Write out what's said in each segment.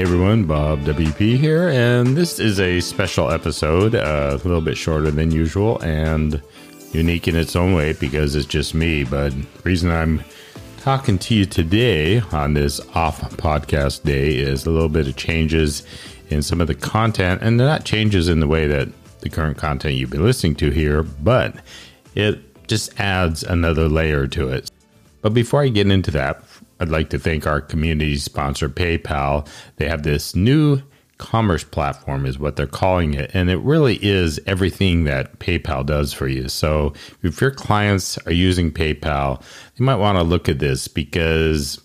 Everyone, Bob WP here, and this is a special episode, uh, a little bit shorter than usual and unique in its own way because it's just me. But the reason I'm talking to you today on this off podcast day is a little bit of changes in some of the content, and they're not changes in the way that the current content you've been listening to here, but it just adds another layer to it. But before I get into that, I'd like to thank our community sponsor, PayPal. They have this new commerce platform, is what they're calling it. And it really is everything that PayPal does for you. So if your clients are using PayPal, you might want to look at this because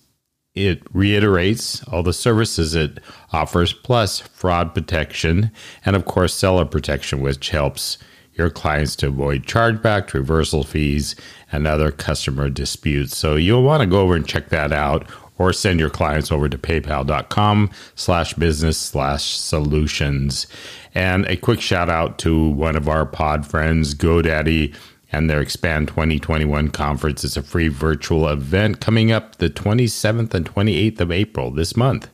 it reiterates all the services it offers, plus fraud protection, and of course, seller protection, which helps your clients to avoid chargeback, reversal fees, and other customer disputes. So you'll want to go over and check that out or send your clients over to paypal.com slash business slash solutions. And a quick shout out to one of our pod friends, GoDaddy, and their Expand 2021 conference. It's a free virtual event coming up the 27th and 28th of April this month.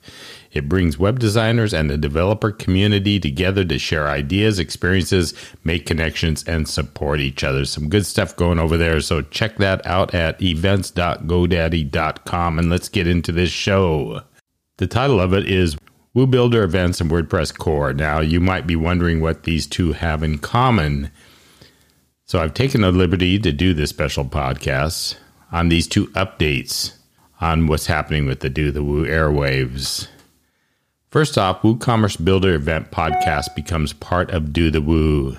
It brings web designers and the developer community together to share ideas, experiences, make connections, and support each other. Some good stuff going over there. So check that out at events.godaddy.com and let's get into this show. The title of it is Woo Builder Events and WordPress Core. Now, you might be wondering what these two have in common. So I've taken the liberty to do this special podcast on these two updates on what's happening with the Do the Woo airwaves. First off, WooCommerce Builder event podcast becomes part of Do the Woo.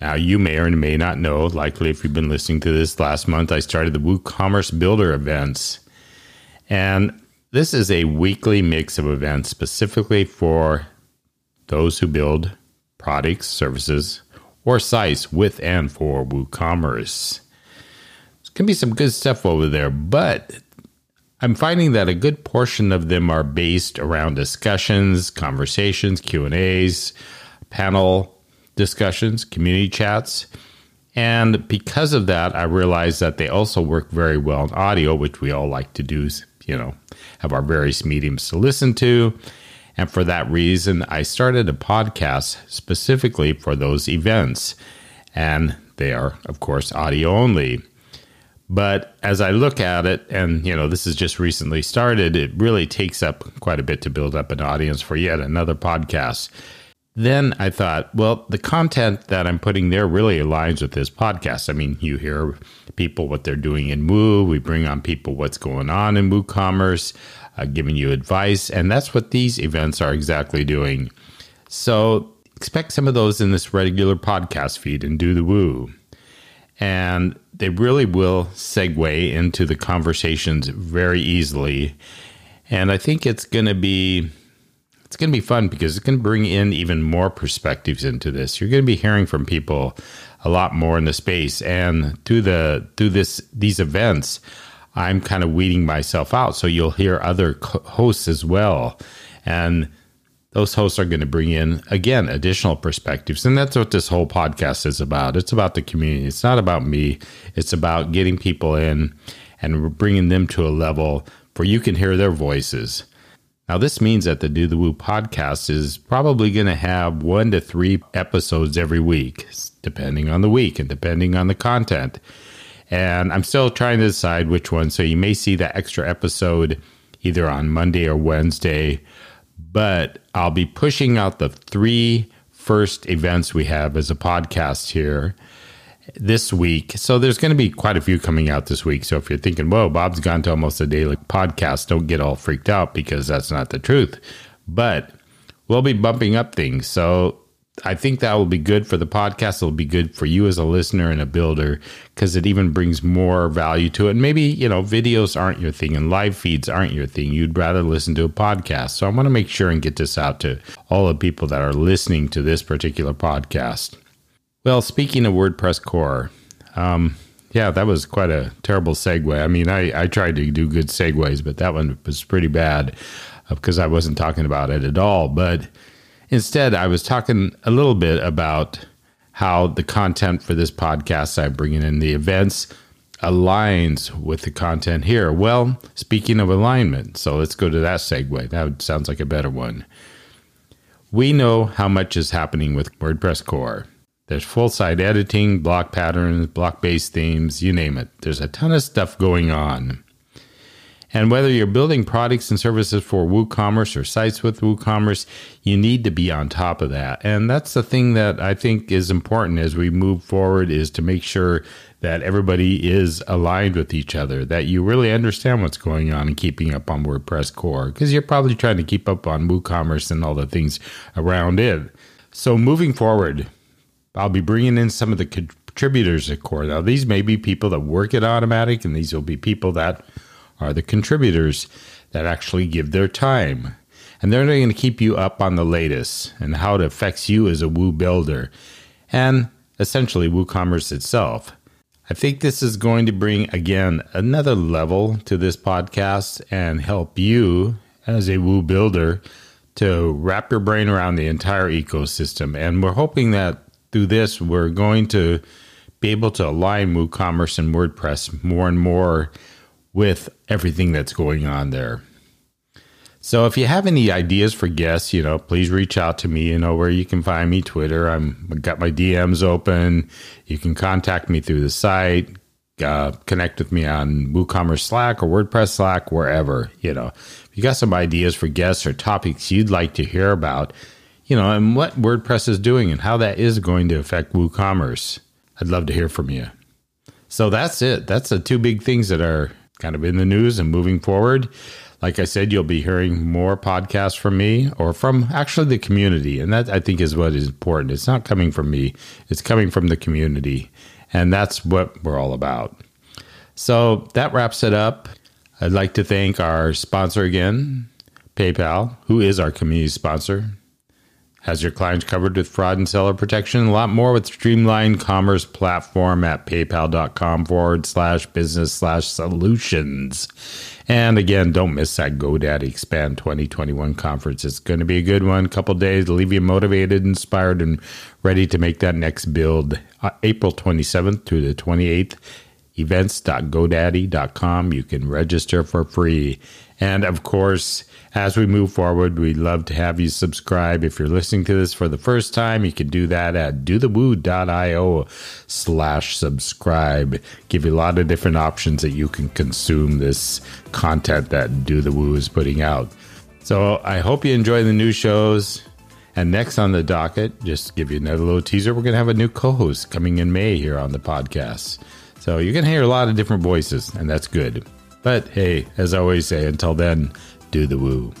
Now, you may or may not know, likely if you've been listening to this last month, I started the WooCommerce Builder events. And this is a weekly mix of events specifically for those who build products, services, or sites with and for WooCommerce. Going to be some good stuff over there, but I'm finding that a good portion of them are based around discussions, conversations, Q&As, panel discussions, community chats. And because of that, I realized that they also work very well in audio, which we all like to do, you know, have our various mediums to listen to. And for that reason, I started a podcast specifically for those events. And they are, of course, audio only. But as I look at it, and you know, this is just recently started, it really takes up quite a bit to build up an audience for yet another podcast. Then I thought, well, the content that I'm putting there really aligns with this podcast. I mean, you hear people what they're doing in Woo, we bring on people what's going on in WooCommerce, uh, giving you advice, and that's what these events are exactly doing. So expect some of those in this regular podcast feed and do the Woo. And they really will segue into the conversations very easily. And I think it's going to be it's going to be fun because it's going to bring in even more perspectives into this. You're going to be hearing from people a lot more in the space. And through the through this these events I'm kind of weeding myself out. So you'll hear other hosts as well. And those hosts are going to bring in again additional perspectives. And that's what this whole podcast is about. It's about the community. It's not about me. It's about getting people in and bringing them to a level where you can hear their voices now this means that the do the woo podcast is probably going to have one to three episodes every week depending on the week and depending on the content. And i'm still trying to decide which one so you may see that extra episode either on monday or wednesday but I'll be pushing out the three first events we have as a podcast here this week. So there's going to be quite a few coming out this week. So if you're thinking, whoa, Bob's gone to almost a daily podcast, don't get all freaked out because that's not the truth. But we'll be bumping up things. So I think that will be good for the podcast. It'll be good for you as a listener and a builder because it even brings more value to it. And maybe, you know, videos aren't your thing and live feeds aren't your thing. You'd rather listen to a podcast. So I want to make sure and get this out to all the people that are listening to this particular podcast. Well, speaking of WordPress core, um, yeah, that was quite a terrible segue. I mean, I, I tried to do good segues, but that one was pretty bad because I wasn't talking about it at all. But Instead, I was talking a little bit about how the content for this podcast I'm bringing in the events aligns with the content here? Well, speaking of alignment, so let's go to that segue. That sounds like a better one. We know how much is happening with WordPress core. There's full site editing, block patterns, block based themes, you name it. There's a ton of stuff going on. And whether you're building products and services for WooCommerce or sites with WooCommerce, you need to be on top of that. And that's the thing that I think is important as we move forward is to make sure that everybody is aligned with each other, that you really understand what's going on and keeping up on WordPress core because you're probably trying to keep up on WooCommerce and all the things around it. So moving forward, I'll be bringing in some of the contributors at core. Now, these may be people that work at Automattic, and these will be people that are the contributors that actually give their time. And they're going to keep you up on the latest and how it affects you as a Woo builder and essentially WooCommerce itself. I think this is going to bring, again, another level to this podcast and help you as a Woo builder to wrap your brain around the entire ecosystem. And we're hoping that through this, we're going to be able to align WooCommerce and WordPress more and more with everything that's going on there. So if you have any ideas for guests, you know, please reach out to me. You know where you can find me: Twitter. I'm I've got my DMs open. You can contact me through the site. Uh, connect with me on WooCommerce Slack or WordPress Slack, wherever. You know, if you got some ideas for guests or topics you'd like to hear about, you know, and what WordPress is doing and how that is going to affect WooCommerce, I'd love to hear from you. So that's it. That's the two big things that are kind of in the news and moving forward. Like I said, you'll be hearing more podcasts from me or from actually the community. And that I think is what is important. It's not coming from me, it's coming from the community. And that's what we're all about. So that wraps it up. I'd like to thank our sponsor again, PayPal, who is our community sponsor has your clients covered with fraud and seller protection. A lot more with streamlined commerce platform at paypal.com forward slash business slash solutions. And again, don't miss that GoDaddy Expand 2021 conference. It's going to be a good one. Couple days to leave you motivated, inspired, and ready to make that next build. Uh, April 27th through the 28th events.godaddy.com. You can register for free. And of course, as we move forward, we'd love to have you subscribe. If you're listening to this for the first time, you can do that at dothewoo.io slash subscribe. Give you a lot of different options that you can consume this content that Do the Woo is putting out. So I hope you enjoy the new shows. And next on the docket, just to give you another little teaser, we're going to have a new co host coming in May here on the podcast. So you're going to hear a lot of different voices, and that's good. But hey, as I always say, until then, do the woo.